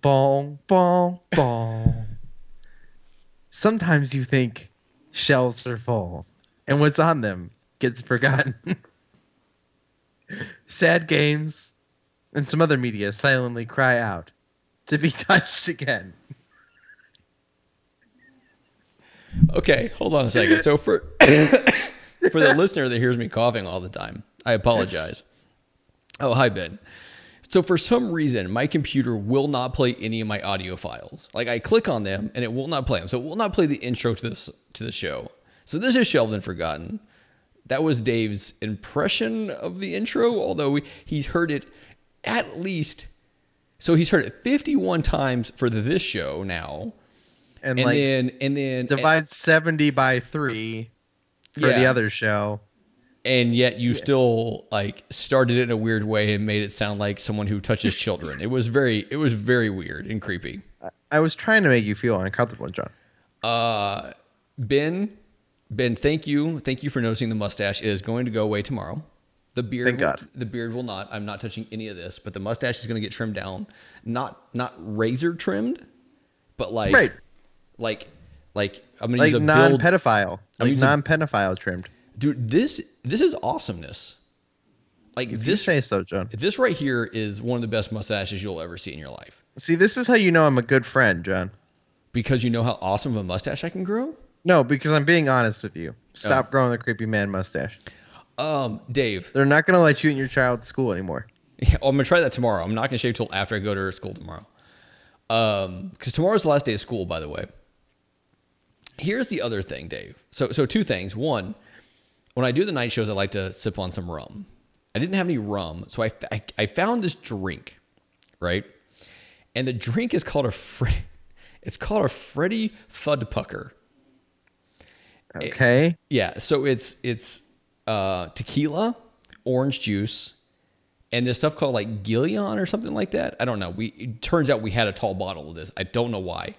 bong, bong, bong. Sometimes you think shelves are full, and what's on them gets forgotten. Sad games and some other media silently cry out to be touched again. Okay, hold on a second. So for for the listener that hears me coughing all the time, I apologize. Oh, hi Ben. So for some reason, my computer will not play any of my audio files. Like I click on them and it will not play them. So it will not play the intro to this to the show. So this is shelved and forgotten. That was Dave's impression of the intro, although he's heard it at least so he's heard it 51 times for this show now. And, And like then and then divide 70 by 3 for the other show. And yet you still like started it in a weird way and made it sound like someone who touches children. It was very it was very weird and creepy. I was trying to make you feel uncomfortable, John. Uh Ben Ben, thank you. Thank you for noticing the mustache. It is going to go away tomorrow. The beard Thank will- God. the beard will not. I'm not touching any of this, but the mustache is going to get trimmed down. Not not razor trimmed, but like Right. like like I'm going to Like use a non pedophile, Like non pedophile trimmed. Dude, this this is awesomeness. Like If you this say so, John. this right here is one of the best mustaches you'll ever see in your life. See, this is how you know I'm a good friend, John. Because you know how awesome of a mustache I can grow? No, because I'm being honest with you. Oh. Stop growing the creepy man mustache. Um, Dave, They're not going to let you in your child's school anymore. Yeah, well, I'm gonna try that tomorrow. I'm not gonna shave till after I go to her school tomorrow. Um, because tomorrow's the last day of school, by the way. Here's the other thing, Dave. So, so two things. One, when I do the night shows, I like to sip on some rum. I didn't have any rum, so I, I, I found this drink, right? And the drink is called a Fre- it's called a Freddy Fudpucker. Okay. Yeah, so it's it's uh, tequila, orange juice, and this stuff called like Gillian or something like that. I don't know. We it turns out we had a tall bottle of this. I don't know why.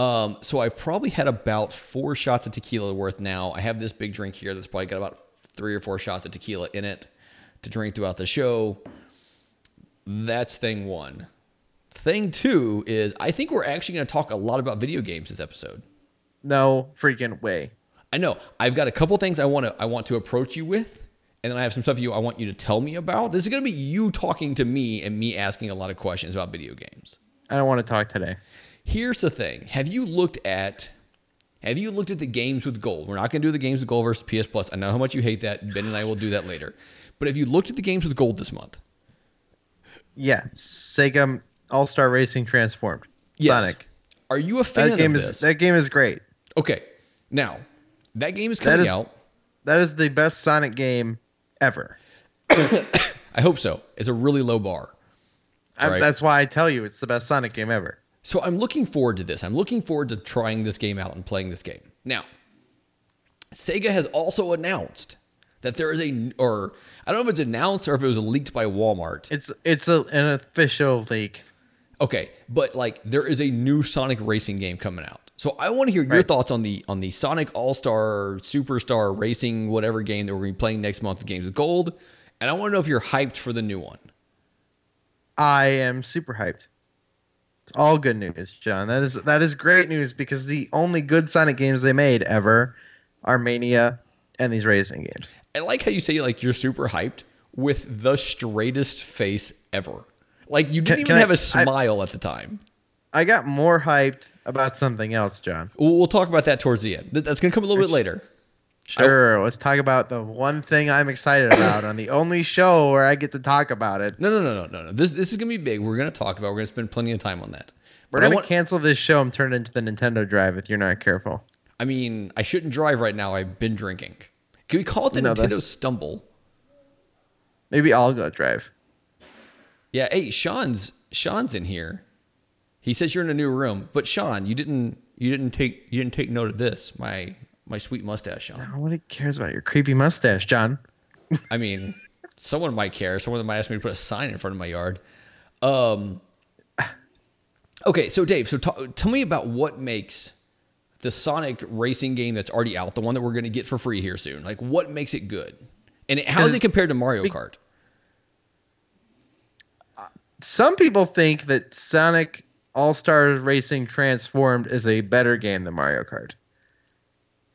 Um, so I've probably had about four shots of tequila worth now. I have this big drink here that's probably got about three or four shots of tequila in it to drink throughout the show. That's thing one. Thing two is I think we're actually going to talk a lot about video games this episode. No freaking way. I know. I've got a couple things I want to I want to approach you with, and then I have some stuff you I want you to tell me about. This is going to be you talking to me and me asking a lot of questions about video games. I don't want to talk today. Here's the thing: Have you looked at Have you looked at the games with gold? We're not going to do the games with gold versus PS Plus. I know how much you hate that. Ben and I will do that later. But have you looked at the games with gold this month? Yeah. Sega All Star Racing Transformed. Yes. Sonic. Are you a fan That game of is this? that game is great. okay, now that game is That coming is- out. That is the best Sonic game ever. I hope so. It's a really low bar. I, Right. That's why I tell you it's the best Sonic game ever. So I'm looking forward to this. I'm looking forward to trying this game out and playing this game. Now, Sega has also announced that there is a, or I don't know if it's announced or if it was leaked by Walmart. It's it's a, an official leak. Okay, but like there is a new Sonic racing game coming out. So I want to hear your Right. thoughts on the on the Sonic All Star Superstar Racing whatever game that we're going to be playing next month. The games with gold, and I want to know if you're hyped for the new one. I am super hyped. It's all good news, John. That is that is great news because the only good Sonic games they made ever are Mania and these racing games. I like how you say like you're super hyped with the straightest face ever. Like you didn't Can- even can have a I- smile at the time. I got more hyped about something else, John. We'll, we'll talk about that towards the end. That's going to come a little bit later. Sure, let's talk about the one thing I'm excited about on the only show where I get to talk about it. No, no, no, no, no, no. This this is going to be big. We're going to talk about. We're going to spend plenty of time on that. We're But I gonna want- cancel this show and turn it into the Nintendo Drive if you're not careful. I mean, I shouldn't drive right now. I've been drinking. Can we call it the No, Nintendo Stumble? Maybe I'll go drive. Yeah. Hey, Sean's Sean's in here. He says you're in a new room, but Sean, you didn't you didn't take you didn't take note of this. My my sweet mustache, Sean. Nobody cares about your creepy mustache, John. I mean, someone might care. Someone might ask me to put a sign in front of my yard. Um. Okay, so Dave, so ta- tell me about what makes the Sonic racing game that's already out, the one that we're going to get for free here soon. Like, what makes it good, and how does it Because- compare to Mario be- Kart? some people think that Sonic All Star Racing Transformed is a better game than Mario Kart.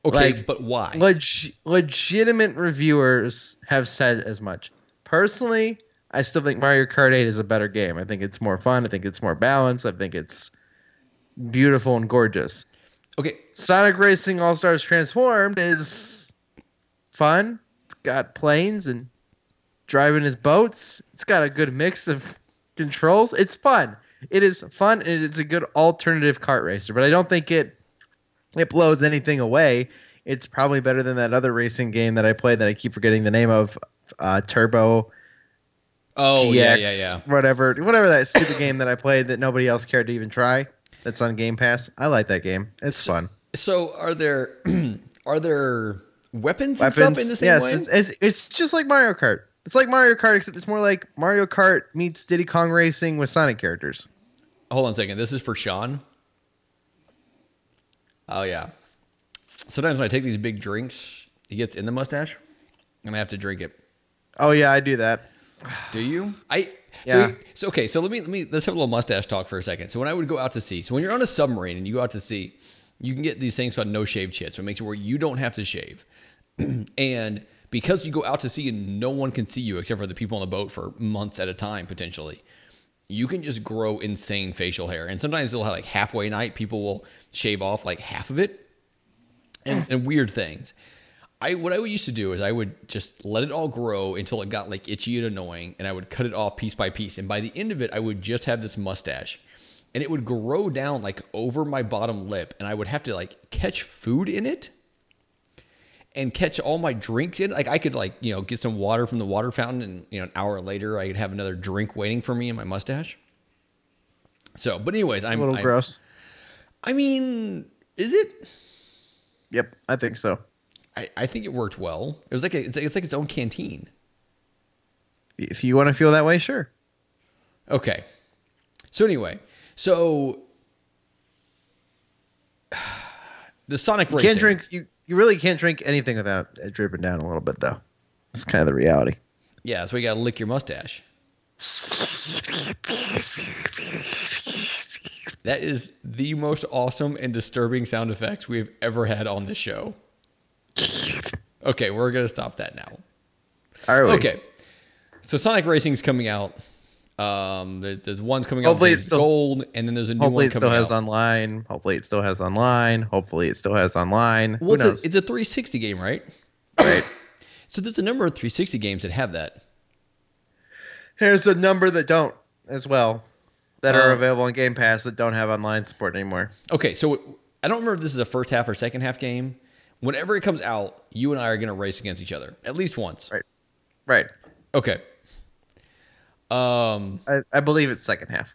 Okay, Like, but why? Leg- legitimate reviewers have said as much. Personally, I still think Mario Kart 8 is a better game. I think it's more fun. I think it's more balanced. I think it's beautiful and gorgeous. okay, Sonic Racing All Stars Transformed is fun. It's got planes and driving his boats. It's got a good mix of controls. It's fun. It is fun and it's a good alternative kart racer, but I don't think it it blows anything away. It's probably better than that other racing game that I played that I keep forgetting the name of, uh, Turbo oh GX, yeah, yeah, yeah. whatever, whatever that stupid game that I played that nobody else cared to even try. That's on Game Pass. I like that game. It's fun. So are there are there weapons, and stuff in the same yes, way? It's, it's, it's just like Mario Kart. It's like Mario Kart, except it's more like Mario Kart meets Diddy Kong Racing with Sonic characters. Hold on a second. This is for Sean. Oh yeah. Sometimes when I take these big drinks, it gets in the mustache, and I have to drink it. Oh yeah, I do that. Do you? I Yeah. so, so okay. So let me let me let's have a little mustache talk for a second. So when I would go out to sea, so when you're on a submarine and you go out to sea, you can get these things called no shave chits. So it makes it where you don't have to shave, and because you go out to sea and no one can see you except for the people on the boat for months at a time potentially. You can just grow insane facial hair, and sometimes they'll have like halfway night. People will shave off like half of it, and, and weird things. I what I used to do is I would just let it all grow until it got like itchy and annoying, and I would cut it off piece by piece. And by the end of it, I would just have this mustache, and it would grow down like over my bottom lip, and I would have to like catch food in it, and catch all my drinks in. Like I could like you know get some water from the water fountain, and you know an hour later I could have another drink waiting for me in my mustache. So, but anyways, I'm a little I'm- gross. I mean, is it? Yep, I think so. I, I think it worked well. It was like a, it's, like- it's like its own canteen. If you want to feel that way, sure. Okay. So anyway, so the Sonic You Racing. can't drink. You you really can't drink anything without it dripping down a little bit, though. It's kind of the reality. Yeah, so you got to lick your mustache. That is the most awesome and disturbing sound effects we've ever had on this show. Okay, we're gonna stop that now. All right. Okay, so Sonic Racing's coming out. Um, there, there's one's coming Hopefully out. it's It's still- gold, and then there's a new Hopefully one it still coming has out. online. Hopefully it still has online. Hopefully it still has online. well, Who it's knows? a, it's a 360 game, right? right. So there's a number of 360 games that have that. Here's a number that don't as well that are Uh, available on Game Pass that don't have online support anymore. Okay, so I don't remember if this is a first half or second half game. Whenever it comes out, you and I are going to race against each other at least once. Right. Right. Okay. Um, I, I believe it's second half.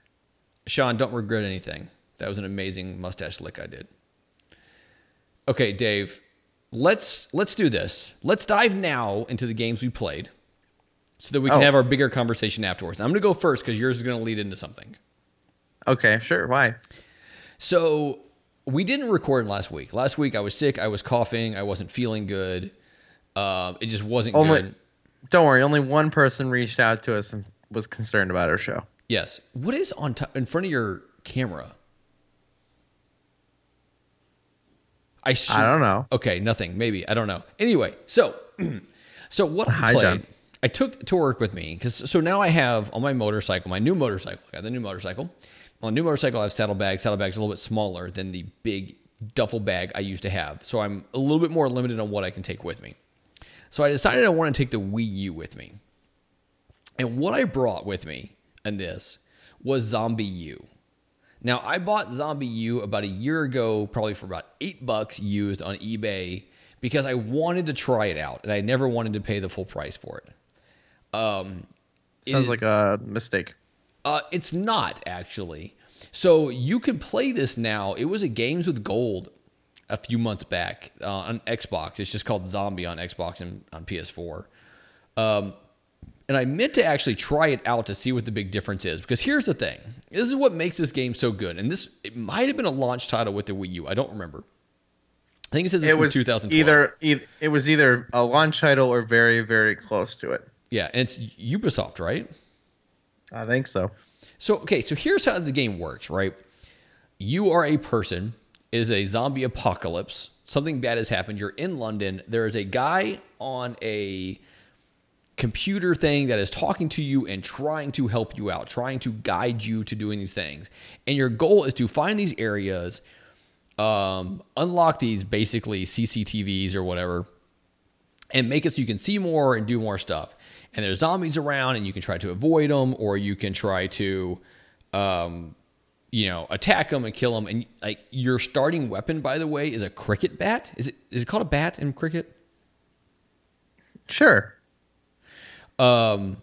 Sean, don't regret anything. That was an amazing mustache lick I did. Okay, Dave, let's let's do this. Let's dive now into the games we played, so that we can Oh. have our bigger conversation afterwards. I'm going to go first because yours is going to lead into something. Okay, sure. Why? So we didn't record last week. Last week I was sick. I was coughing. I wasn't feeling good. Um, it just wasn't Only- good. Don't worry. Only one person reached out to us and was concerned about our show. Yes. What is on top in front of your camera? I I don't know. Okay, nothing. Maybe I don't know. Anyway, so so what I played, John. I took to work with me because so now I have on my motorcycle, my new motorcycle. I got the new motorcycle. On the new motorcycle, I have saddlebags. Saddlebags a little bit smaller than the big duffel bag I used to have, so I'm a little bit more limited on what I can take with me. So I decided I want to take the Wii U with me, and what I brought with me in this was ZombiU. Now I bought ZombiU about a year ago, probably for about eight bucks used on eBay because I wanted to try it out and I never wanted to pay the full price for it. Um, Sounds is- like a mistake. uh, it's not actually. So you can play this now. It was a Games with Gold a few months back uh, on Xbox. It's just called Zombie on Xbox and on PS4. Um, and I meant to actually try it out to see what the big difference is. Because here's the thing: this is what makes this game so good. And this it might have been a launch title with the Wii U. I don't remember. I think it says it's It was 2012. either e- it was either a launch title or very very close to it. yeah, and it's Ubisoft, right? I think so. So okay, so here's how the game works, right? You are a person. It is a zombie apocalypse. Something bad has happened. You're in London. There is a guy on a computer thing that is talking to you and trying to help you out, trying to guide you to doing these things. And your goal is to find these areas, um, unlock these basically CCTVs or whatever, and make it so you can see more and do more stuff. And there's zombies around, and you can try to avoid them, or you can try to, um, you know, attack them and kill them. And like your starting weapon, by the way, is a cricket bat. Is it is it called a bat in cricket? Sure. Um.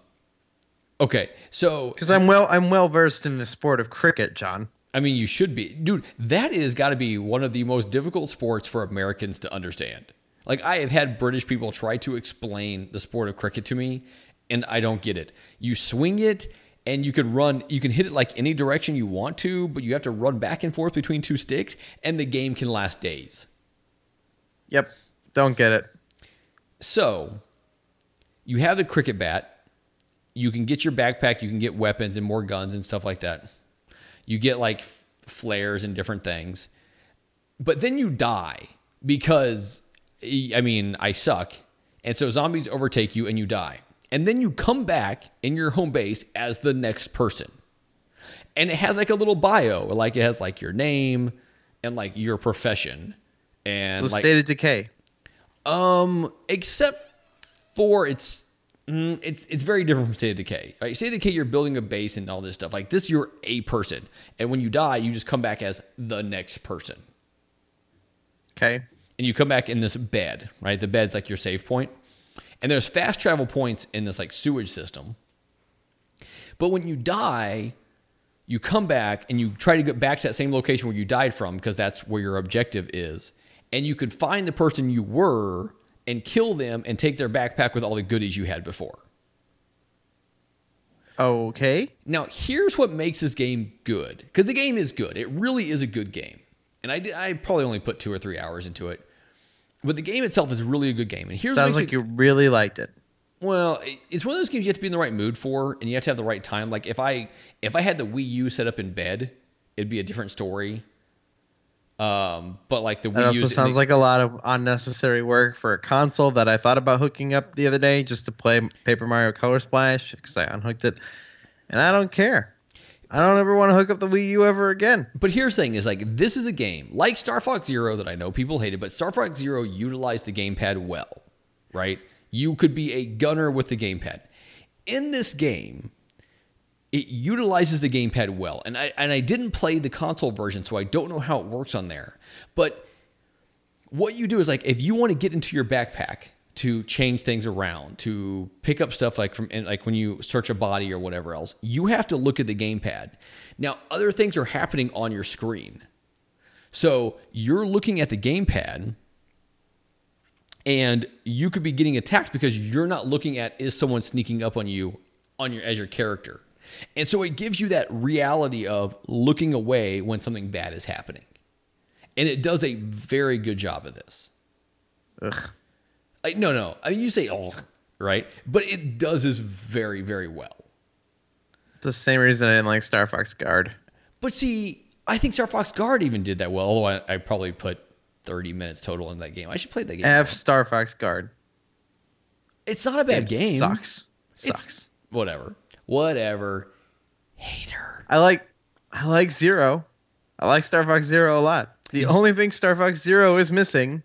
Okay, so Because I'm well I'm well versed in the sport of cricket, John. I mean, you should be, dude. That is got to be one of the most difficult sports for Americans to understand. Like I have had British people try to explain the sport of cricket to me, and I don't get it. You swing it, and you can run. You can hit it like any direction you want to, but you have to run back and forth between two sticks, and the game can last days. Yep. Don't get it. So, you have the cricket bat. You can get your backpack. You can get weapons and more guns and stuff like that. You get like f- flares and different things. But then you die because, I mean, I suck. And so zombies overtake you and you die. And then you come back in your home base as the next person. And it has like a little bio, like it has like your name and like your profession. And So like, state of decay. um, except for it's mm, it's it's very different from State of Decay. Right? State of Decay, you're building a base and all this stuff. Like this, you're a person, and when you die, you just come back as the next person, Okay. and you come back in this bed. Right, the bed's like your save point, and there's fast travel points in this like sewage system. But when you die, you come back and you try to get back to that same location where you died from because that's where your objective is. And you can find the person you were and kill them and take their backpack with all the goodies you had before. Okay. Now, here's what makes this game good because the game is good. It really is a good game. And I, did, I probably only put two or three hours into it. But the game itself is really a good game. And here's what Sounds like it, you really liked it. Well, it's one of those games you have to be in the right mood for, and you have to have the right time. Like if I if I had the Wii U set up in bed, it'd be a different story. Um, but like the That Wii also U sounds like a lot of unnecessary work for a console that I thought about hooking up the other day just to play Paper Mario Color Splash because I unhooked it, and I don't care. I don't ever want to hook up the Wii U ever again. But here's the thing: is like this is a game like Star Fox Zero that I know people hated, but Star Fox Zero utilized the gamepad well, right? You could be a gunner with the gamepad. In this game, it utilizes the gamepad well, and I and I didn't play the console version, so I don't know how it works on there. But what you do is like if you want to get into your backpack to change things around to pick up stuff like from like when you search a body or whatever else you have to look at the gamepad. Now other things are happening on your screen. So you're looking at the gamepad and you could be getting attacked because you're not looking at is someone sneaking up on you on your as your character and so it gives you that reality of looking away when something bad is happening and it does a very good job of this Ugh. I, no, no. I mean, you say oh, right? But it does this very, very well. It's the same reason I didn't like Star Fox Guard. But see, I think Star Fox Guard even did that well. Although I, I probably put thirty minutes total in that game. I should play that game. F Star Fox Guard. it's not a bad It game. Sucks. It's Sucks. whatever, whatever. Hater. I like I like Zero. I like Star Fox Zero a lot. The only thing Star Fox Zero is missing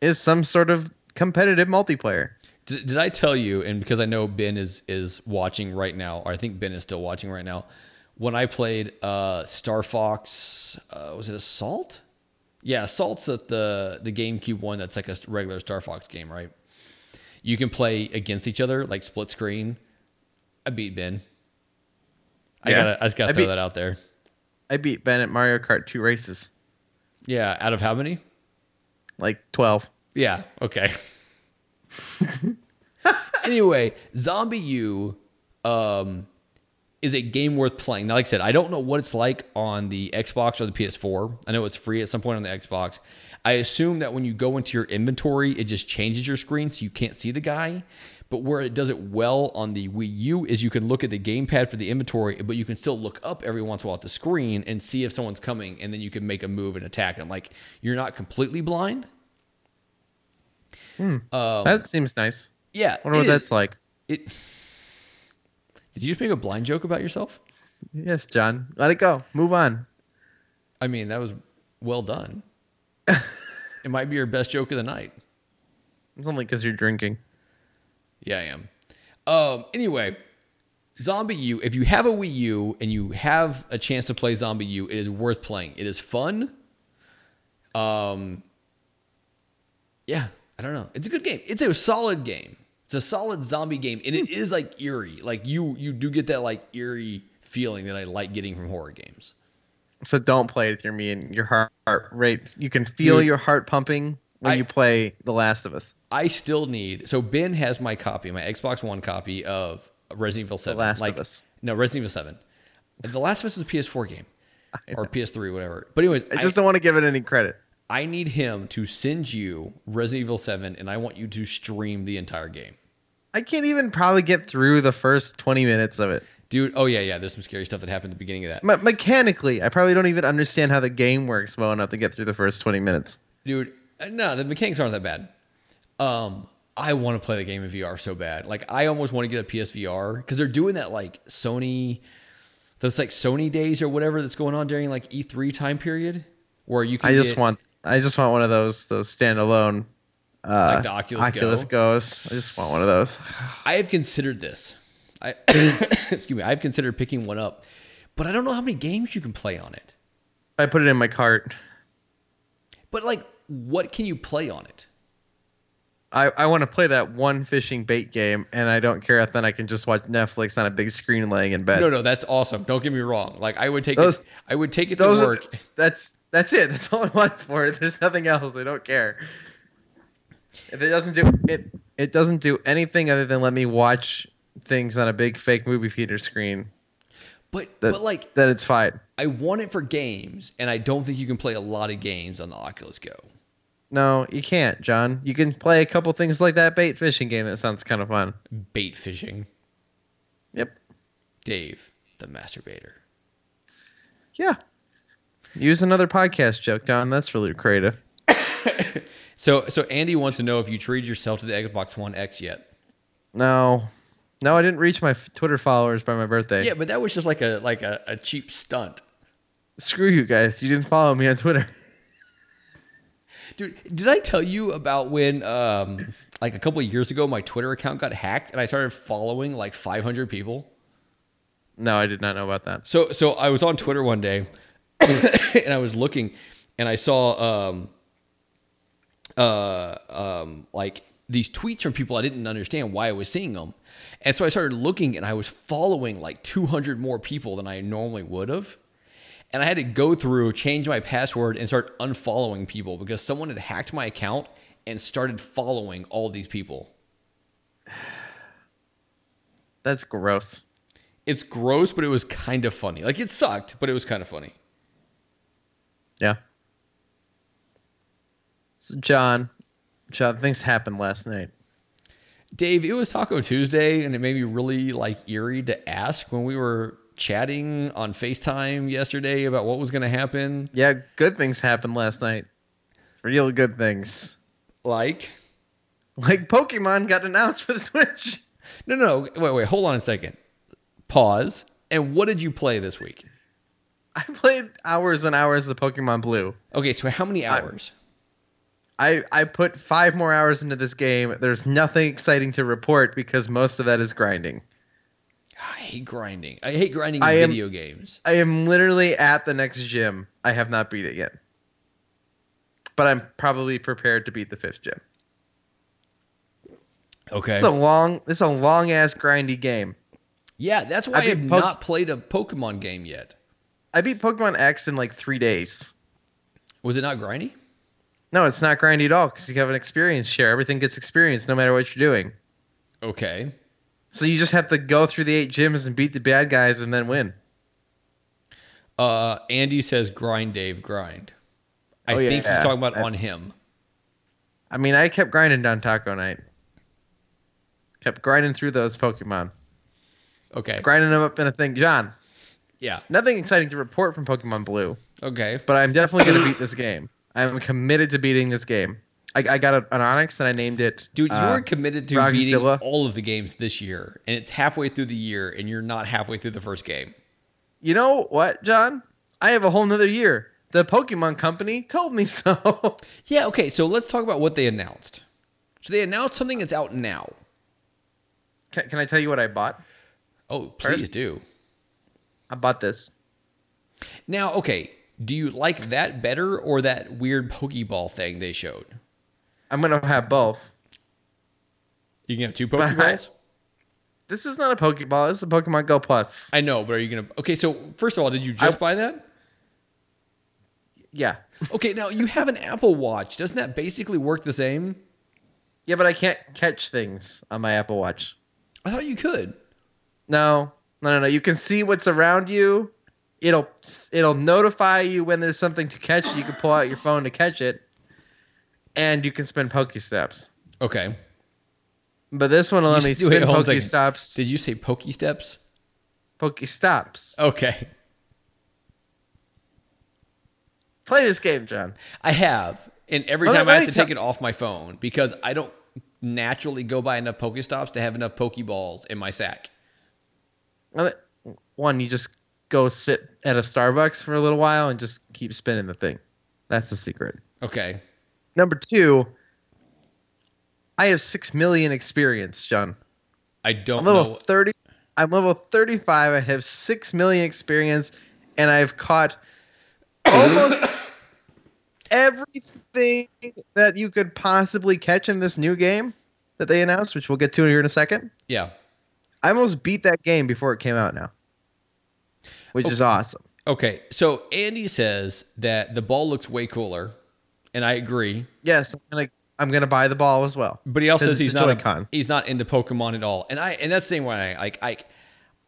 is some sort of competitive multiplayer. Did, did I tell you? And because I know Ben is is watching right now, or I think Ben is still watching right now. When I played uh, Star Fox, uh, was it Assault? Yeah, Assault's the the GameCube one. That's like a regular Star Fox game, right? You can play against each other, like split screen. I beat Ben. I Yeah. gotta, I just gotta I throw beat- that out there. I beat Ben at Mario Kart 2 races. Yeah, out of how many? Like 12. Yeah. Okay. anyway, ZombiU um, is a game worth playing. Now, like I said, I don't know what it's like on the Xbox or the PS4. I know it's free at some point on the Xbox. I assume that when you go into your inventory, it just changes your screen so you can't see the guy. But where it does it well on the Wii U is you can look at the gamepad for the inventory, but you can still look up every once in a while at the screen and see if someone's coming, and then you can make a move and attack them. Like you're not completely blind. Um, that seems nice. yeah, I wonder what is. that's like. It. Did you just make a blind joke about yourself? Yes, John. Let it go. Move on. I mean, that was well done. it might be your best joke of the night. It's only because you're drinking. Yeah, I am. Um, anyway, ZombiU, if you have a Wii U and you have a chance to play ZombiU, it is worth playing. It is fun. Um, yeah, I don't know. It's a good game. It's a solid game. It's a solid zombie game, and it is like eerie. Like you, you do get that like eerie feeling that I like getting from horror games. So don't play it with your me and your heart, heart rate. You can feel Dude. your heart pumping when I- you play The Last of Us. I still need. So Ben has my copy, my Xbox One copy of Resident Evil Seven. Last of Us. No, Resident Evil Seven. The Last of Us is a PS4 game or PS3, whatever. But anyways, I just don't want to give it any credit. I need him to send you Resident Evil 7 and I want you to stream the entire game. I can't even probably get through the first 20 minutes of it. Dude, oh yeah, yeah, there's some scary stuff that happened at the beginning of that. Me- mechanically, I probably don't even understand how the game works well enough to get through the first 20 minutes. Dude, no, the mechanics aren't that bad. Um, I want to play the game in VR so bad. Like I almost want to get a PSVR cuz they're doing that like Sony those like Sony days or whatever that's going on during like E3 time period where you can I just get- want I just want one of those those standalone uh, Like the Oculus Go? Goes. I just want one of those. I have considered this. I excuse me, I've considered picking one up, but I don't know how many games you can play on it. I put it in my cart. But like, what can you play on it? I, I want to play that one fishing bait game, and I don't care if then I can just watch Netflix on a big screen laying in bed. No, no, that's awesome. Don't get me wrong. Like, I would take Those- it. I would take it to Those are- work. that's that's it. That's all I want for it. There's nothing else. I don't care. If it doesn't do it, it doesn't do anything other than let me watch things on a big fake movie theater screen. But That, but like, then it's fine. I want it for games, and I don't think you can play a lot of games on the Oculus Go. No, you can't, John. You can play a couple things like that bait fishing game. That sounds kind of fun. Bait fishing. Yep. Dave, the masturbator. Yeah. Use another podcast joke, John. That's really creative. So so Andy wants to know if you treated yourself to the Xbox One X yet. No, no, I didn't reach my f- Twitter followers by my birthday. Yeah, but that was just like a like a, a cheap stunt. Screw you guys. You didn't follow me on Twitter. Dude, did I tell you about when um like a couple of years ago my Twitter account got hacked and I started following like 500 people? No, I did not know about that. So so I was on Twitter one day and I was looking and I saw um uh um like these tweets from people I didn't understand why I was seeing them. And so I started looking and I was following like 200 more people than I normally would have. And I had to go through, change my password and start unfollowing people because someone had hacked my account and started following all these people. That's gross. It's gross, but it was kind of funny. Like it sucked, but it was kind of funny. Yeah. So John, John, things happened last night. Dave, it was Taco Tuesday, and it made me really like eerie to ask when we were chatting on FaceTime yesterday about what was going to happen. Yeah, good things happened last night. Real good things. Like, Like Pokemon got announced for the Switch. no, no, no, wait, wait, hold on a second. Pause. And what did you play this week? I played hours and hours of Pokemon Blue. Okay, so how many hours? I, I put five more hours into this game. There's nothing exciting to report because most of that is grinding. I hate grinding. I hate grinding in I am- video games. I am literally at the next gym. I have not beat it yet. But I'm probably prepared to beat the fifth gym. Okay. It's a long it's a long ass grindy game. yeah, that's why I I have beat Poke- not played a Pokemon game yet. I beat Pokemon X in like three days. Was it not grindy? No, it's not grindy at all because you have an experience share. Everything gets experience no matter what you're doing. Okay. So you just have to go through the eight gyms and beat the bad guys and then win. Uh, Andy says grind, Dave, grind. I Oh, think he's talking about I- on him. I mean, I kept grinding down Taco Night. Kept grinding through those Pokemon, Okay. grinding them up in a thing. John, Yeah. nothing exciting to report from Pokemon Blue, Okay. but I'm definitely going to beat this game. I'm committed to beating this game. I, I got a, an Onix and I named it. Dude, you uh, are committed to beating all of the games this year, and it's halfway through the year, and you're not halfway through the first game. You know what, John? I have a whole nother year. The Pokemon Company told me so. Yeah, okay, so let's talk about what they announced. So they announced something that's out now. can, can I tell you what I bought? Oh, please First- do. I bought this. Now, okay, do you like that better or that weird Pokeball thing they showed? I'm gonna have both. You can have two Pokeballs? This is not a Pokeball. This is a Pokemon Go Plus. I know, but are you gonna? Okay, so first of all, did you just I- buy that? Yeah, Okay, now you have an Apple Watch. Doesn't that basically work the same? yeah, but I can't catch things on my Apple Watch. I thought you could. No, no, no, no. You can see what's around you. It'll it'll notify you when there's something to catch. You can pull out your phone to catch it, and you can spin Pokestops. Okay. But this one will let me s- wait, spin hold on a second. Pokestops. Did you say Pokesteps? Pokestops. Okay. Play this game, John. I have. And every me- time I have to tell- take it off my phone because I don't naturally go by enough Pokestops to have enough Pokeballs in my sack. Well, One, you just go sit at a Starbucks for a little while and just keep spinning the thing. That's the secret. Okay. Number two, I have six million experience, John. I don't I'm level know. thirty. I'm level thirty-five. I have six million experience, and I've caught almost everything that you could possibly catch in this new game that they announced, which we'll get to here in a second. Yeah. I almost beat that game before it came out now, which is awesome. Okay. So Andy says that the ball looks way cooler, and I agree. Yes, I'm gonna I'm gonna buy the ball as well. But he also says he's not a, he's not into Pokemon at all. And I and that's the same way I like I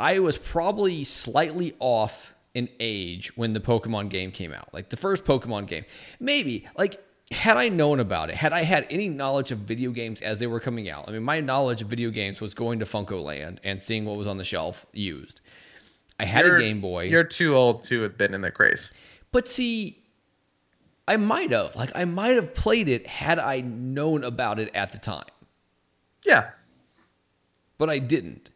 I was probably slightly off in age when the Pokemon game came out. Like the first Pokemon game. Maybe like had I known about it, had I had any knowledge of video games as they were coming out. I mean, my knowledge of video games was going to FuncoLand and seeing what was on the shelf used. I had You're- a Game Boy. You're too old to have been in the craze. But see, I might have. Like I might have played it had I known about it at the time. Yeah. But I didn't.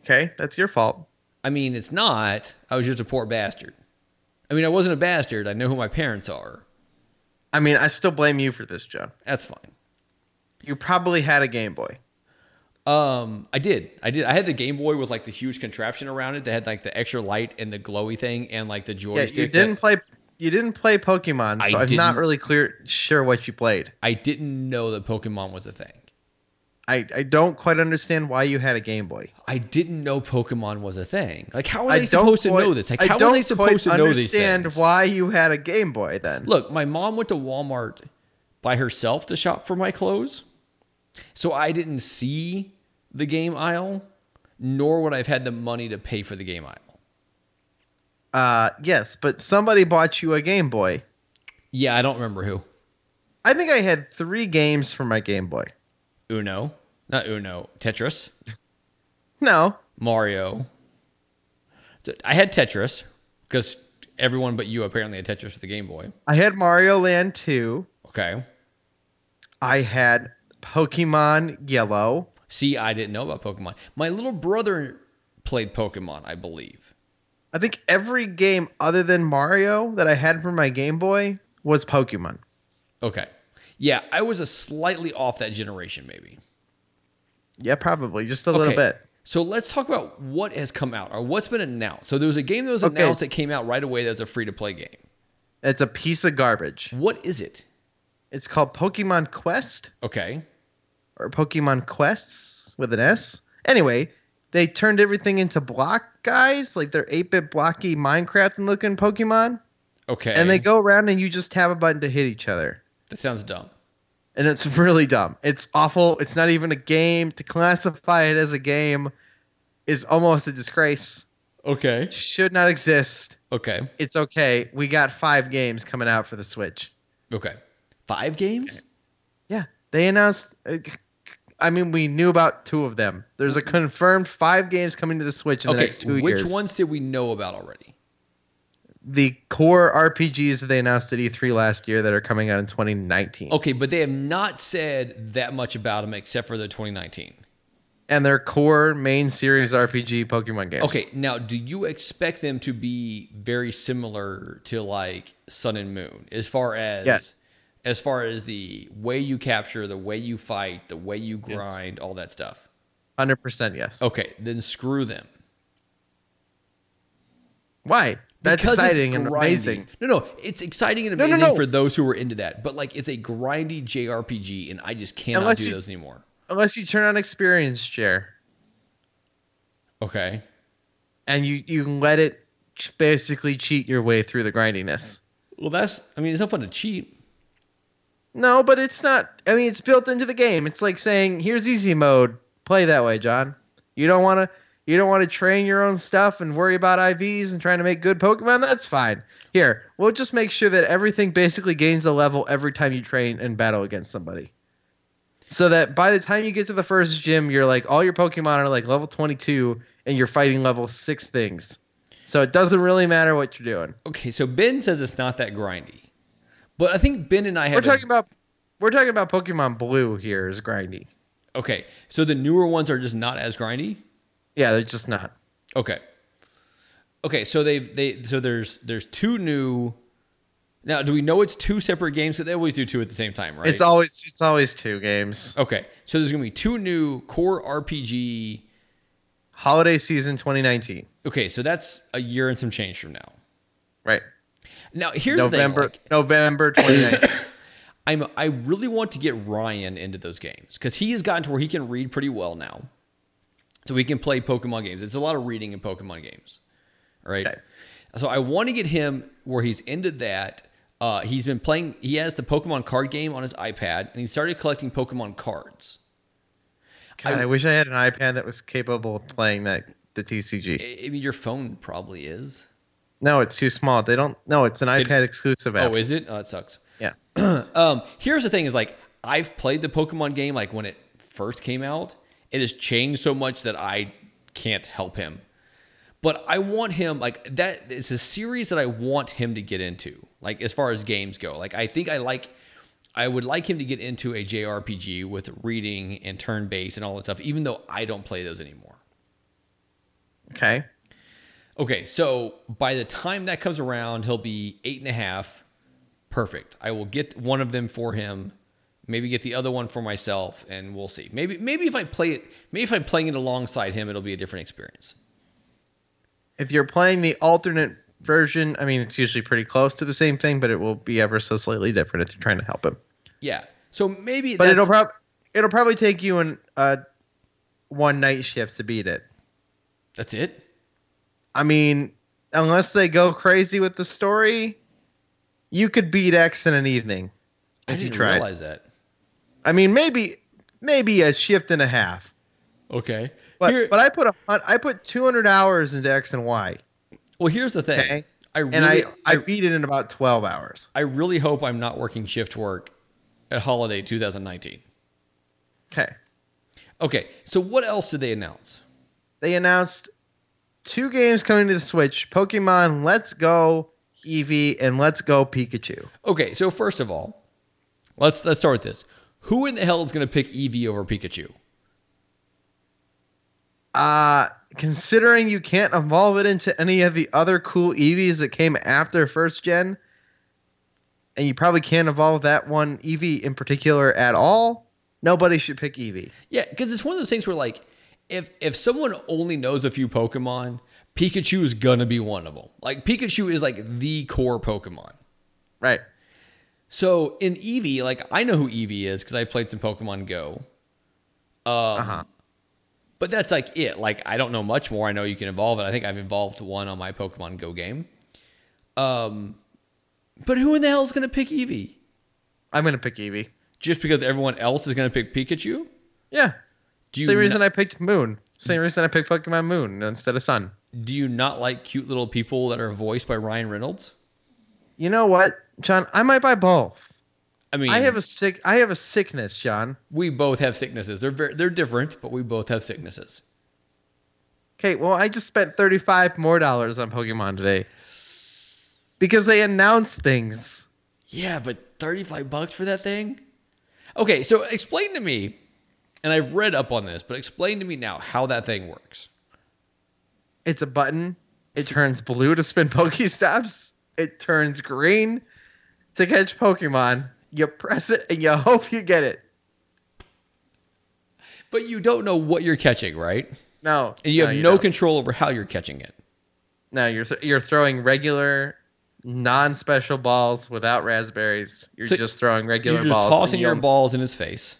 Okay, that's your fault. I mean, it's not. I was just a poor bastard. I mean, I wasn't a bastard. I know who my parents are. I mean, I still blame you for this, John. That's fine. You probably had a Game Boy. Um, I did. I did. I had the Game Boy with like the huge contraption around it that had like the extra light and the glowy thing and like the joystick. Yeah, you didn't play. You didn't play Pokemon, so I'm not really clear sure what you played. I didn't know that Pokemon was a thing. I, I don't quite understand why you had a Game Boy. I didn't know Pokemon was a thing. Like, how are I they supposed to know this? Like, how are they supposed to know these understand why you had a Game Boy then. Look, my mom went to Walmart by herself to shop for my clothes. So I didn't see the game aisle, nor would I have had the money to pay for the game aisle. Uh, yes, but somebody bought you a Game Boy. Yeah, I don't remember who. I think I had three games for my Game Boy. Uno. Not Uno. Tetris. No, Mario. I had Tetris because everyone but you apparently had Tetris for the Game Boy. I had Mario Land 2. Okay. I had Pokemon Yellow. See, I didn't know about Pokemon. My little brother played Pokemon, I believe. I think every game other than Mario that I had for my Game Boy was Pokemon. Okay. Yeah, I was a slightly off that generation, maybe. Yeah, probably just a little Okay. bit. So let's talk about what has come out or what's been announced. So there was a game that was Okay. announced that came out right away that was a free to play game. It's a piece of garbage. What is it? It's called Pokemon Quest Okay. or Pokemon Quests with an S. Anyway, they turned everything into block guys, like they're 8-bit blocky Minecraft looking Pokemon, Okay. and they go around and you just have a button to hit each other. That sounds dumb. and it's really dumb. It's awful. It's not even a game. To classify it as a game is almost a disgrace. Okay. Should not exist. Okay. It's okay. We got five games coming out for the Switch. Okay. Five games? Yeah, they announced. Uh, I mean, we knew about two of them. There's a confirmed five games coming to the Switch in the Okay, next two which years. Which ones did we know about already? The core RPGs that they announced at E3 last year that are coming out in 2019, Okay, but they have not said that much about them except for the 2019. and their core main series RPG Pokemon games. Okay, now do you expect them to be very similar to like Sun and Moon as far as Yes. As far as the way you capture, the way you fight, the way you Yes. grind, all that stuff? hundred percent yes. Okay, then screw them. Why? That's Because exciting and amazing. No, no, it's exciting and No, no, amazing no. for those who are into that. But like, it's a grindy JRPG, and I just cannot Unless do you- those anymore. Unless you turn on experience share Okay. and you you can let it basically cheat your way through the grindiness. Well, that's. I mean, it's not fun to cheat. No, but it's not. I mean, it's built into the game. It's like saying, "Here's easy mode. Play that way, John. You don't want to. You don't want to train your own stuff and worry about IVs and trying to make good Pokemon. That's fine. Here, we'll just make sure that everything basically gains a level every time you train and battle against somebody. So that by the time you get to the first gym, you're like all your Pokemon are like level 22 and you're fighting level six things. So it doesn't really matter what you're doing. Okay, so Ben says it's not that grindy, but I think Ben and I have. We're a- talking about we're talking about Pokemon Blue here is grindy. Okay, so the newer ones are just not as grindy. Yeah, they're just not. Okay. Okay, so they they so there's there's two new. Now, do we know it's two separate games? Because they always do two at the same time, right? It's always it's always two games. okay, so there's gonna be two new core RPG. Holiday season 2019. Okay, so that's a year and some change from now. Right. Now, here's November the thing. Like, November 2019. I'm I really want to get Ryan into those games because he has gotten to where he can read pretty well now, so he can play Pokemon games. It's a lot of reading in Pokemon games, right? Okay. So I want to get him where he's into that. Uh, he's been playing. He has the Pokemon card game on his iPad, and he started collecting Pokemon cards. God, I, wish I had an iPad that was capable of playing that the TCG. I I mean, your phone probably is. No, it's too small. They don't No, it's an Did- iPad exclusive app. Oh, is it? Oh, it sucks. yeah. um, here's the thing: is like I've played the Pokemon game like when it first came out. It has changed so much that I can't help him. But I want him like that. It's a series that I want him to get into. Like as far as games go, like I think I like. I would like him to get into a JRPG with reading and turn based and all that stuff, even though I don't play those anymore. Okay. Okay, so by the time that comes around, he'll be eight and a half. Perfect. I will get one of them for him. Maybe get the other one for myself, and we'll see. Maybe maybe if I play it, maybe if I'm playing it alongside him, it'll be a different experience. If you're playing the alternate version, I mean it's usually pretty close to the same thing, but it will be ever so slightly different if you're trying to help him. Yeah. So maybe, But it'll probably it'll probably take you an uh one night shift to beat it. that's it. I mean, unless they go crazy with the story, you could beat X in an evening I if you didn't tried. realize that. I mean, maybe maybe a shift and a half. Okay. But Here- but I put a I put 200 hours into X and Y, well, here's the thing. Okay. I really, and I I I, beat it in about 12 hours. I really hope I'm not working shift work at holiday 2019. Okay. Okay. So what else did they announce? They announced two games coming to the Switch: Pokemon Let's Go Eevee and Let's Go Pikachu. Okay, so first of all, let's let's start with this. Who in the hell is going to pick Eevee over Pikachu? Uh considering you can't evolve it into any of the other cool Eevees that came after first gen, and you probably can't evolve that one Eevee in particular at all, nobody should pick Eevee. Yeah, because it's one of those things where like, if if someone only knows a few Pokemon, Pikachu is gonna be one of them. Like Pikachu is like the core Pokemon. Right. So in Eevee, like I know who Eevee is because I played some Pokemon Go. Um, Uh-huh. But that's like it. Like I don't know much more. I know you can evolve it. I think I've evolved one on my Pokemon Go game. Um, but who in the hell is gonna pick Eevee? I'm gonna pick Eevee. Just because everyone else is gonna pick Pikachu? Yeah. Do Same reason I picked Moon. Same reason I picked Pokemon Moon instead of Sun. do you not like cute little people that are voiced by Ryan Reynolds? You know what, John? I might buy both. I mean, I have a sick. I have a sickness, John. we both have sicknesses. They're very, they're different, but we both have sicknesses. Okay, well, I just spent thirty-five more dollars on Pokemon today because they announced things. Yeah, but 35 bucks for that thing? Okay, so explain to me, and I've read up on this, but explain to me now how that thing works. It's a button. It turns blue to spin Pokestops. It turns green to catch Pokemon. You press it and you hope you get it. But you don't know what you're catching, right? No, And you no, have no don't. control over how you're catching it. No, you're th- you're throwing regular, non-special balls without raspberries. You're So just throwing regular You're just balls. tossing your balls in his face.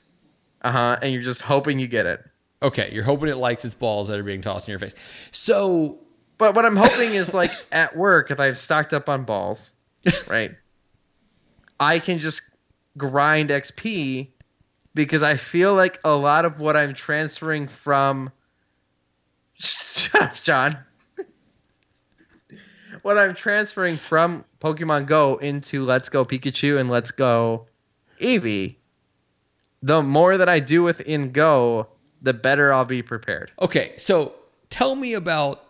Uh huh. And you're just hoping you get it. Okay, you're hoping it likes its balls that are being tossed in your face. So, But what I'm hoping is like at work, if I've stocked up on balls, right, I can just grind XP because I feel like a lot of what I'm transferring from. Shut John. what I'm transferring from Pokemon Go into Let's Go Pikachu and Let's Go Eevee, the more that I do within Go, the better I'll be prepared. okay, so tell me about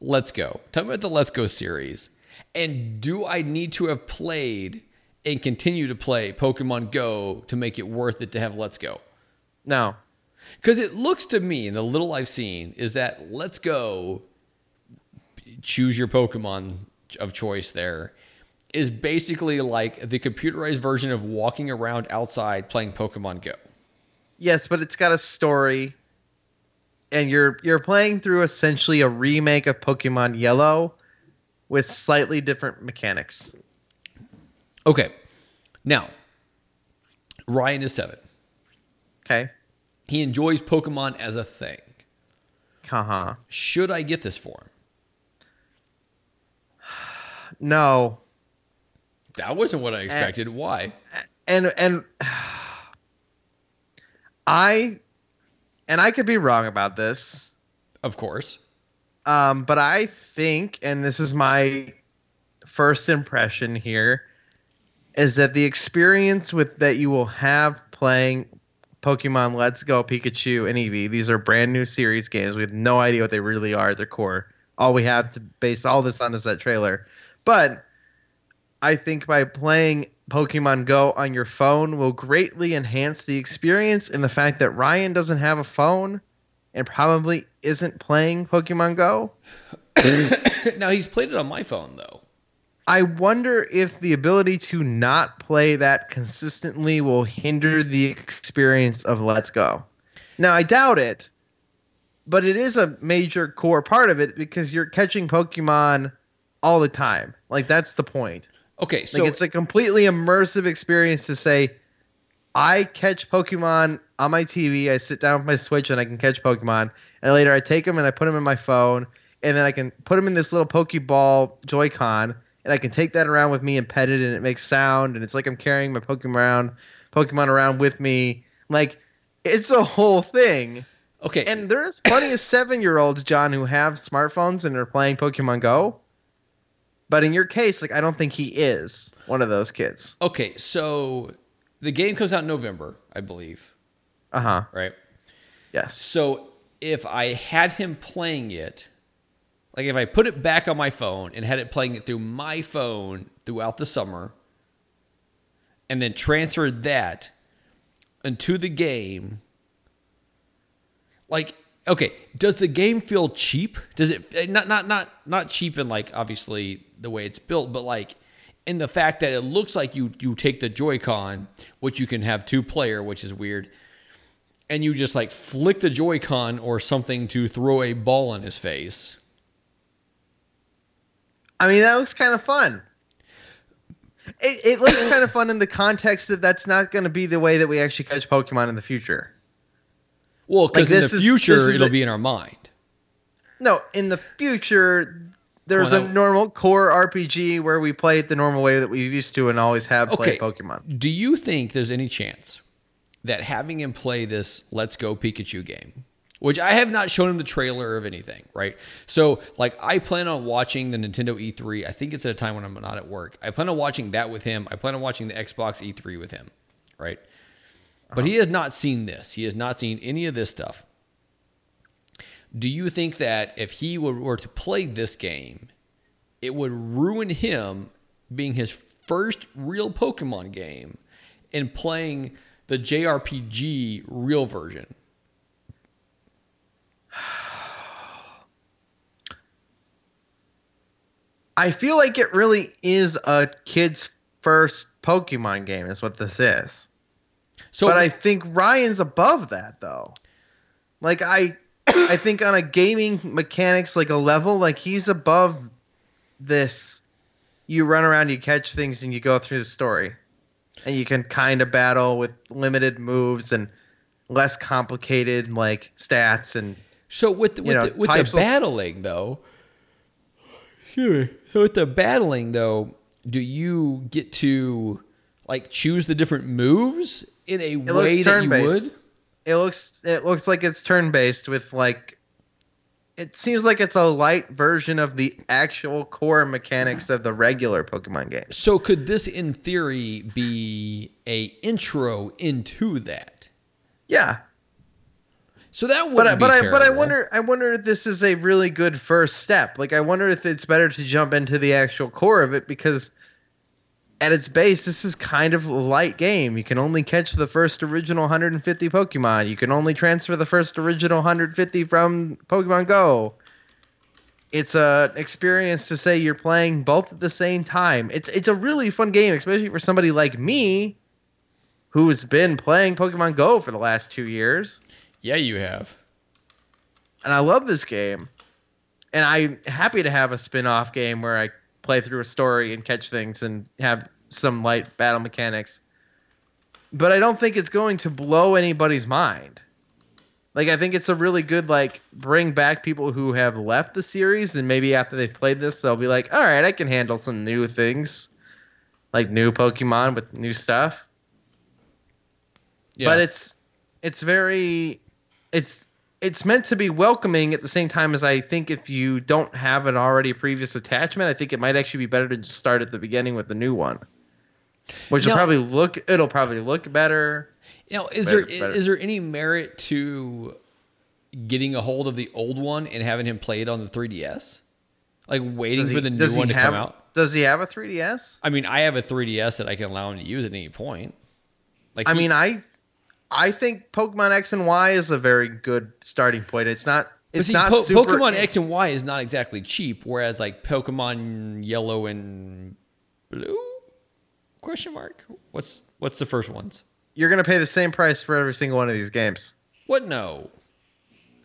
Let's Go. Tell me about the Let's Go series. And do I need to have played and continue to play Pokemon Go to make it worth it to have Let's Go? No. Because it looks to me, and the little I've seen, is that Let's Go, choose your Pokemon of choice there, is basically like the computerized version of walking around outside playing Pokemon Go. Yes, but it's got a story, and you're you're playing through essentially a remake of Pokemon Yellow, with slightly different mechanics. Okay. Now, Ryan is seven. Okay. He enjoys Pokemon as a thing. Uh huh. Should I get this for him? No, That wasn't what I expected. Why? and and I, and I could be wrong about this. Of course. Um, but I think, and this is my first impression here, is that the experience with that you will have playing Pokemon Let's Go Pikachu and Eevee. These are brand new series games. We have no idea what they really are at their core. All we have to base all this on is that trailer. But I think by playing Pokemon Go on your phone will greatly enhance the experience and the fact that Ryan doesn't have a phone and probably isn't playing Pokemon Go. now he's played it on my phone though. I wonder if the ability to not play that consistently will hinder the experience of Let's Go. Now, I doubt it, but it is a major core part of it because you're catching Pokemon all the time. Like, that's the point. Okay, Like, so it's a completely immersive experience to say, I catch Pokemon on my TV, I sit down with my Switch and I can catch Pokemon, and later I take them and I put them in my phone, and then I can put them in this little Pokeball Joy-Con, and I can take that around with me and pet it, and it makes sound, and it's like I'm carrying my Pokemon around, Pokemon around with me. Like, it's a whole thing. okay, And there's plenty of seven-year-olds, John, who have smartphones and are playing Pokemon Go. But in your case, like I don't think he is one of those kids. okay, so the game comes out in November, I believe, Uh huh. right? Yes. So if I had him playing it, like if I put it back on my phone and had it playing it through my phone throughout the summer, and then transferred that into the game, like okay, does the game feel cheap? Does it not not not not cheap in like obviously the way it's built, but like in the fact that it looks like you you take the Joy-Con, which you can have two player, which is weird and you just like flick the Joy-Con or something to throw a ball in his face. I mean, that looks kind of fun. It, it looks kind of fun in the context that that's not going to be the way that we actually catch Pokemon in the future. Well, because Like, in the future is it'll a- be in our mind. No, in the future, there's a normal core RPG where we play it the normal way that we used to and always have Okay. played Pokemon. Do you think there's any chance that having him play this Let's Go Pikachu game, which I have not shown him the trailer of anything, right? So, like, I plan on watching the Nintendo E3. I think it's at a time when I'm not at work. I plan on watching that with him. I plan on watching the Xbox E3 with him. right? But he uh-huh. has not seen this. He has not seen any of this stuff. Do you think that if he were, to play this game, it would ruin him being his first real Pokemon game and playing the JRPG real version? I feel like it really is a kid's first Pokemon game, is what this is. So, but I think Ryan's above that though. Like I I think on a gaming mechanics like a level, like he's above this. You run around, you catch things, and you go through the story. And you can kind of battle with limited moves and less complicated like stats and so with the, with, know, the, with the types of- battling though. So with the battling though, do you get to like choose the different moves in a it way that you would? It looks it looks like it's turn based with like it seems like it's a light version of the actual core mechanics of the regular Pokemon game. So could this, in theory, be a intro into that? Yeah, So that would but but I but I wonder I wonder if this is a really good first step. Like I wonder if it's better to jump into the actual core of it because at its base this is kind of a light game. You can only catch the first original 150 Pokemon. You can only transfer the first original 150 from Pokemon Go. It's a experience to say you're playing both at the same time. It's it's a really fun game, especially for somebody like me who's been playing Pokemon Go for the last 2 years Yeah, you have. and I love this game. And I'm happy to have a spin-off game where I play through a story and catch things and have some light battle mechanics. But I don't think it's going to blow anybody's mind. Like I think it's a really good like bring back people who have left the series and maybe after they've played this they'll be like, "All right, I can handle some new things." Like new Pokemon with new stuff Yeah. but it's it's very it's it's meant to be welcoming at the same time as I think if you don't have an already previous attachment, I think it might actually be better to just start at the beginning with the new one. Which will probably look it'll probably look better. Now, is Better- there better. is there any merit to getting a hold of the old one and having him play it on the 3DS? Like waiting he, for the new one to have come out? does he have a 3DS? I mean, I have a 3DS that I can allow him to use at any point. Like I he- mean, I I think Pokemon X and Y is a very good starting point. It's not it's see, not Po- super Pokemon X and Y is not exactly cheap, whereas like Pokemon Yellow and Blue? Question mark. What's what's the first ones? You're going to pay the same price for every single one of these games. What? No.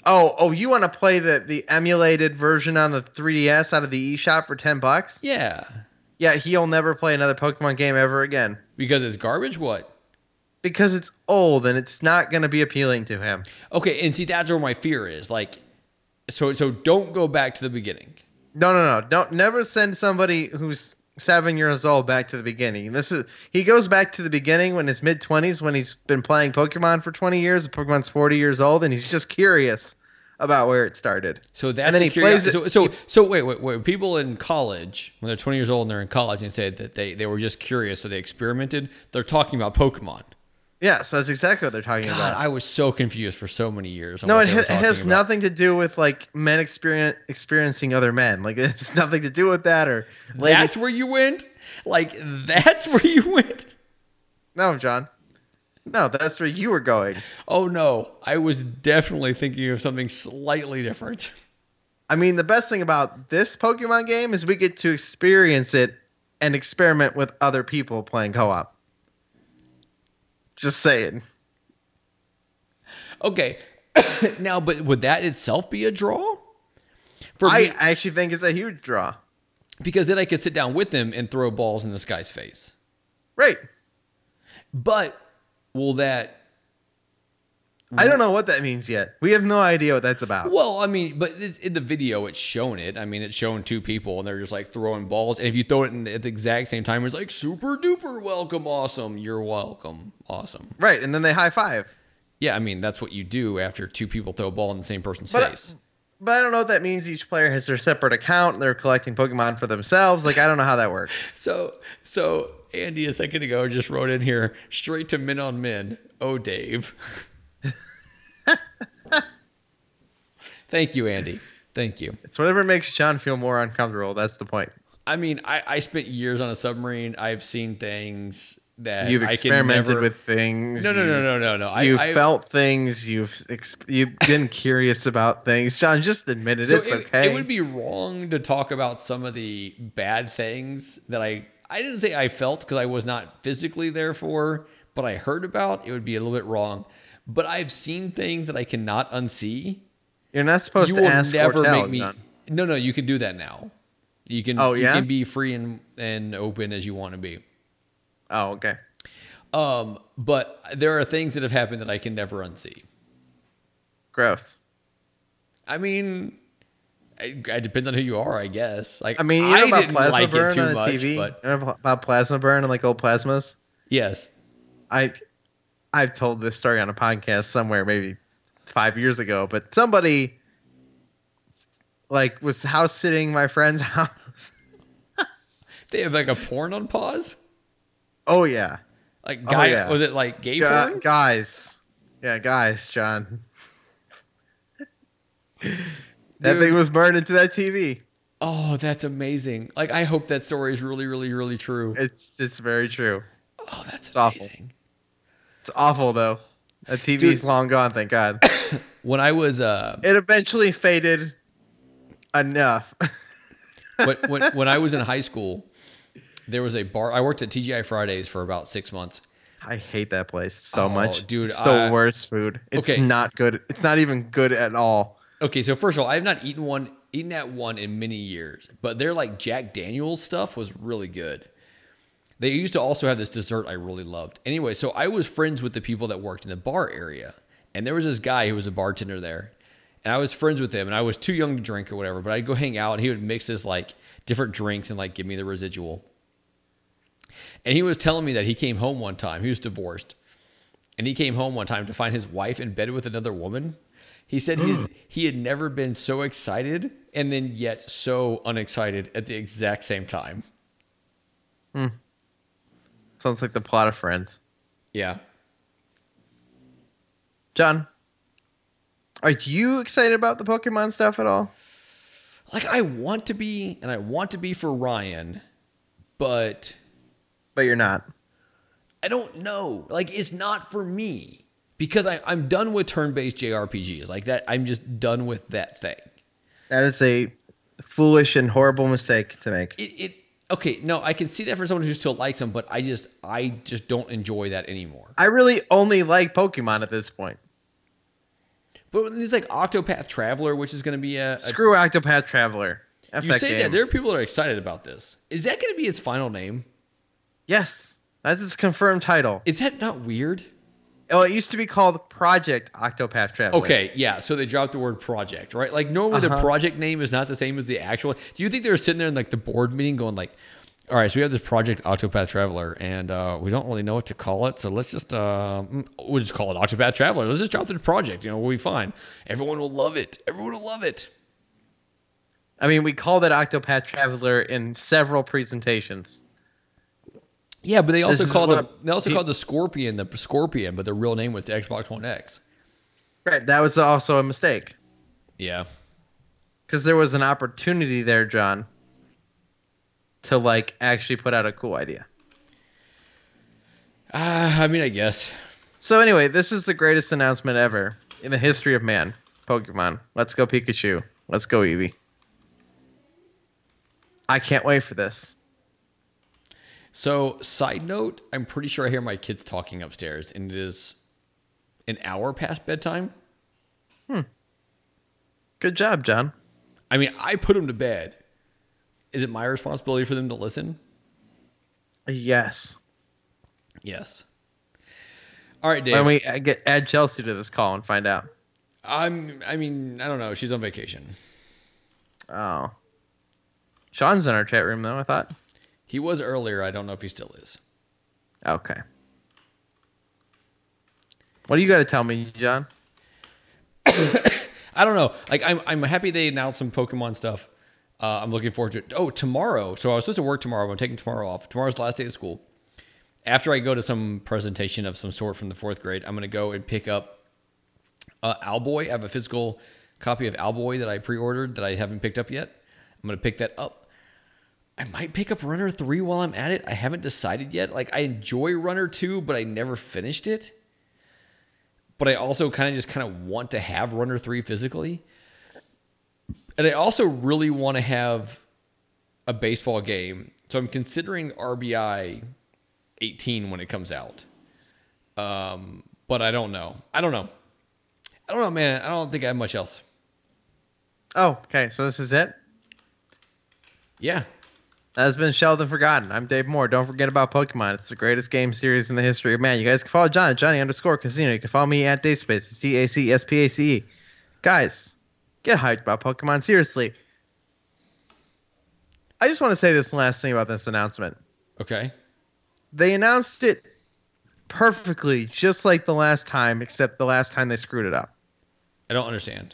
Oh, oh, you want to play the the emulated version on the 3DS out of the eShop for 10 bucks? Yeah. Yeah, he'll never play another Pokemon game ever again Because it's garbage. What? Because it's old and it's not going to be appealing to him. Okay, and see that's where my fear is. Like, so so don't go back to the beginning. No, no, no. Don't never send somebody who's 7 years old back to the beginning. This is he goes back to the beginning when his mid 20s when he's been playing Pokemon for 20 years, Pokemon's 40 years old and he's just curious about where it started. So that's then the he plays it- So, so so wait wait wait. People in college when they're 20 years old and they're in college and say that they they were just curious, so they experimented. They're talking about Pokemon. Yes, that's exactly what they're talking God, about. I was so confused for so many years. No, what it, ha- it has about. nothing to do with like men experience experiencing other men. Like it's nothing to do with that or ladies. That's where you went. Like that's where you went. No, John. No, that's where you were going. Oh no, I was definitely thinking of something slightly different. I mean, the best thing about this Pokemon game is we get to experience it and experiment with other people playing co-op. Just saying. Okay, now, but would that itself be a draw? For I me, actually think it's a huge draw. because then I could sit down with them and throw balls in this guy's face. Right. But will that? I don't know what that means yet. We have no idea what that's about. Well, I mean, but in the video, it's shown it. I mean, it's showing two people, and they're just like throwing balls. And if you throw it in at the exact same time, it's like super duper welcome, awesome. You're welcome, awesome. Right, and then they high five. Yeah, I mean that's what you do after two people throw a ball in the same person's But, face. but I don't know what that means. Each player has their separate account. They're collecting Pokemon for themselves. Like I don't know how that works. So so Andy a second ago just wrote in here straight to min on min. Oh Dave. Thank you, Andy. Thank you. It's whatever makes John feel more uncomfortable. That's the point. I mean, I, I spent years on a submarine. I've seen things that You've I experimented never- with things. No, no, no, no, no, no. You've I, felt things. You've ex- you've been curious about things. John, just admit it. so it's it, okay. It would be wrong to talk about some of the bad things that I I didn't say I felt because I was not physically there for, but I heard about. It would be a little bit wrong. But I've seen things that I cannot unsee. You're not supposed you to ask never or tell, make me. No, no, you can do that now. You can. Oh, yeah? You can be free and and open as you want to be. Oh, okay. Um, but there are things that have happened that I can never unsee. Gross. I mean, it, it depends on who you are, I guess. Like, I mean, you know about didn't plasma like burn on much, TV. but You know about plasma burn and like old plasmas. yes, I I've told this story on a podcast somewhere, maybe five years ago, but somebody like was house sitting my friend's house. they have like a porn on pause. Oh yeah, Like, Oh, guy, yeah. was it like gay Gu- porn? guys, yeah, guys, John. that Dude. thing was burned into that TV. Oh, that's amazing. Like, I hope that story is really, really, really true. It's it's very true. Oh, that's awful. amazing. It's awful though. That TV's Dude. long gone, thank God. When I was uh, it eventually faded enough. when, when when I was in high school, there was a bar. I worked at TGI Fridays for about six months. I hate that place so Oh, much, dude, It's the I- worst food. It's Okay. not good. It's not even good at all. Okay, so first of all, I have not eaten one eaten at one in many years, but their like Jack Daniels stuff was really good. They used to also have this dessert I really loved. Anyway, so I was friends with the people that worked in the bar area, and there was this guy who was a bartender there, and I was friends with him, and I was too young to drink or whatever, but I'd go hang out, and he would mix this like different drinks and like give me the residual. And he was telling me that he came home one time. He was divorced, and he came home one time to find his wife in bed with another woman. He said he had, mm. he had never been so excited and then yet so unexcited at the exact same time. Hmm. Sounds like the plot of Friends. Yeah. John, are you excited about the Pokemon stuff at all? Like I want to be and I want to be for Ryan, but But you're not. I don't know. Like it's not for me because I, I'm done with turn-based JRPGs like that. I'm just done with that thing. That is a foolish and horrible mistake to make. It, it okay. No, I can see that for someone who still likes them, but I just I just don't enjoy that anymore. I really only like Pokemon at this point. But there's like Octopath Traveler, which is going to be a, a Screw Octopath Traveler. F you that say game. that there are people that are excited about this. Is that going to be its final name? Yes, that's its confirmed title. Is that not weird? Oh, it used to be called Project Octopath Traveler. Okay, yeah. So they dropped the word project, right? Like normally the Uh-huh. project name is not the same as the actual. Do you think they were sitting there in like the board meeting going like, "All right, so we have this project Octopath Traveler, and uh, we don't really know what to call it, so let's just uh, mm, we'll just call it Octopath Traveler. Let's just drop the project. You know, we'll be fine. Everyone will love it. Everyone will love it." I mean, we called it Octopath Traveler in several presentations. Yeah, but they also is called it, they also he- called the Scorpion the Scorpion, but the real name was the Xbox One X. Right, that was also a mistake Yeah. because there was an opportunity there, John, to like actually put out a cool idea. Uh, I mean, I guess. So anyway, this is the greatest announcement ever in the history of man. Pokemon. Let's go Pikachu. Let's go Eevee. I can't wait for this. So, side note, I'm pretty sure I hear my kids talking upstairs, and it is an hour past bedtime. Hmm. Good job, John. I mean, I put them to bed. Is it my responsibility for them to listen? Yes. Yes. All right, Why Dave. don't we get add Chelsea to this call and find out? I'm. I mean, I don't know. She's on vacation. Oh. Sean's in our chat room though, I thought. He was earlier. I don't know if he still is. Okay. What do you got to tell me, John? I don't know. Like I'm I'm happy they announced some Pokemon stuff. Uh, I'm looking forward to it. Oh, tomorrow. So I was supposed to work tomorrow. I'm taking tomorrow off. Tomorrow's the last day of school. After I go to some presentation of some sort from the fourth grade, I'm going to go and pick up uh, Owlboy. I have a physical copy of Owlboy that I pre-ordered that I haven't picked up yet. I'm going to pick that up. I might pick up Runner 3 while I'm at it. I haven't decided yet. Like I enjoy Runner 2, but I never finished it. But I also kind of just kind of want to have Runner 3 physically. And I also really want to have a baseball game. So I'm considering RBI 18 when it comes out. Um, but I don't know. I don't know. I don't know, man. I don't think I have much else. Oh, okay. So this is it. Yeah. That has been Sheldon Forgotten. I'm Dave Moore. Don't forget about Pokemon. It's the greatest game series in the history of man. You guys can follow John at Johnny underscore Casino. You can follow me at Dayspace. It's D A C S P A C E. Guys, get hyped about Pokemon. Seriously. I just want to say this last thing about this announcement. Okay. They announced it perfectly, just like the last time, except the last time they screwed it up. I don't understand.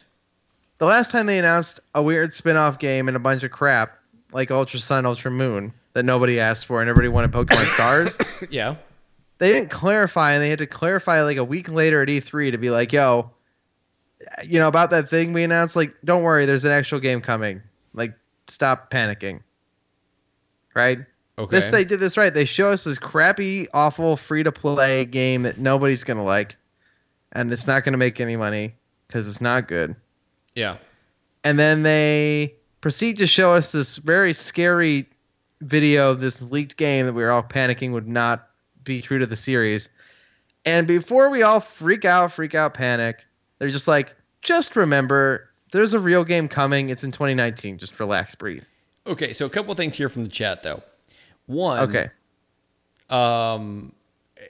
The last time they announced a weird spin off game and a bunch of crap, like Ultra Sun, Ultra Moon, that nobody asked for and everybody wanted Pokemon Stars, yeah. they didn't clarify, and they had to clarify like a week later at E3 to be like, yo, you know, about that thing we announced, like, don't worry, there's an actual game coming. Like, stop panicking. Right? Okay. This they did this right. They show us this crappy, awful, free to play game that nobody's gonna like, and it's not gonna make any money because it's not good. yeah. And then they proceed to show us this very scary video of this leaked game that we were all panicking would not be true to the series. And before we all freak out, freak out, panic, they're just like, just remember, there's a real game coming. It's in 2019. Just relax, breathe. Okay. So a couple things here from the chat though. One. Okay. Um,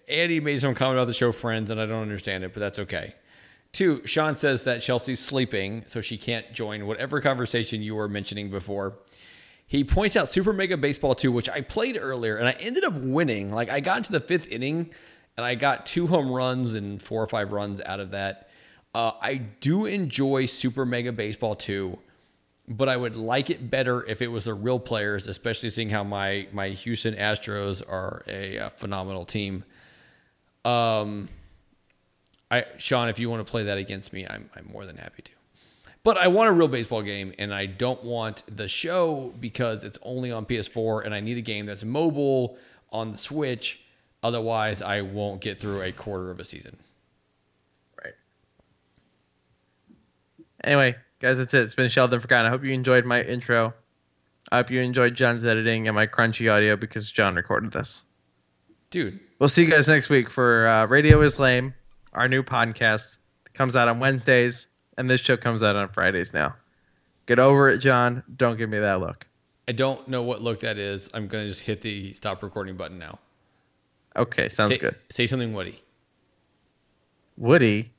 Andy made some comment about the show Friends, and I don't understand it, but that's okay. Two, Sean says that Chelsea's sleeping, so she can't join whatever conversation you were mentioning before. He points out Super Mega Baseball 2, which I played earlier, and I ended up winning. Like, I got into the fifth inning, and I got two home runs and four or five runs out of that. Uh, I do enjoy Super Mega Baseball 2 but I would like it better if it was the real players, especially seeing how my my Houston Astros are a, uh phenomenal team. Um, I Sean, if you want to play that against me, I'm I'm more than happy to. But I want a real baseball game, and I don't want the show because it's only on PS4, and I need a game that's mobile on the Switch. Otherwise, I won't get through a quarter of a season. Right. Anyway, guys, that's it. It's been Sheldon Forgotten. I hope you enjoyed my intro. I hope you enjoyed John's editing and my crunchy audio because John recorded this. Dude, We'll see you guys next week for uh, Radio is Lame, our new podcast. Comes out on Wednesdays, and this show comes out on Fridays now. Get over it, John. Don't give me that look. I don't know what look that is. I'm gonna just hit the stop recording button now. Okay, sounds say, good. Say something, Woody. Woody,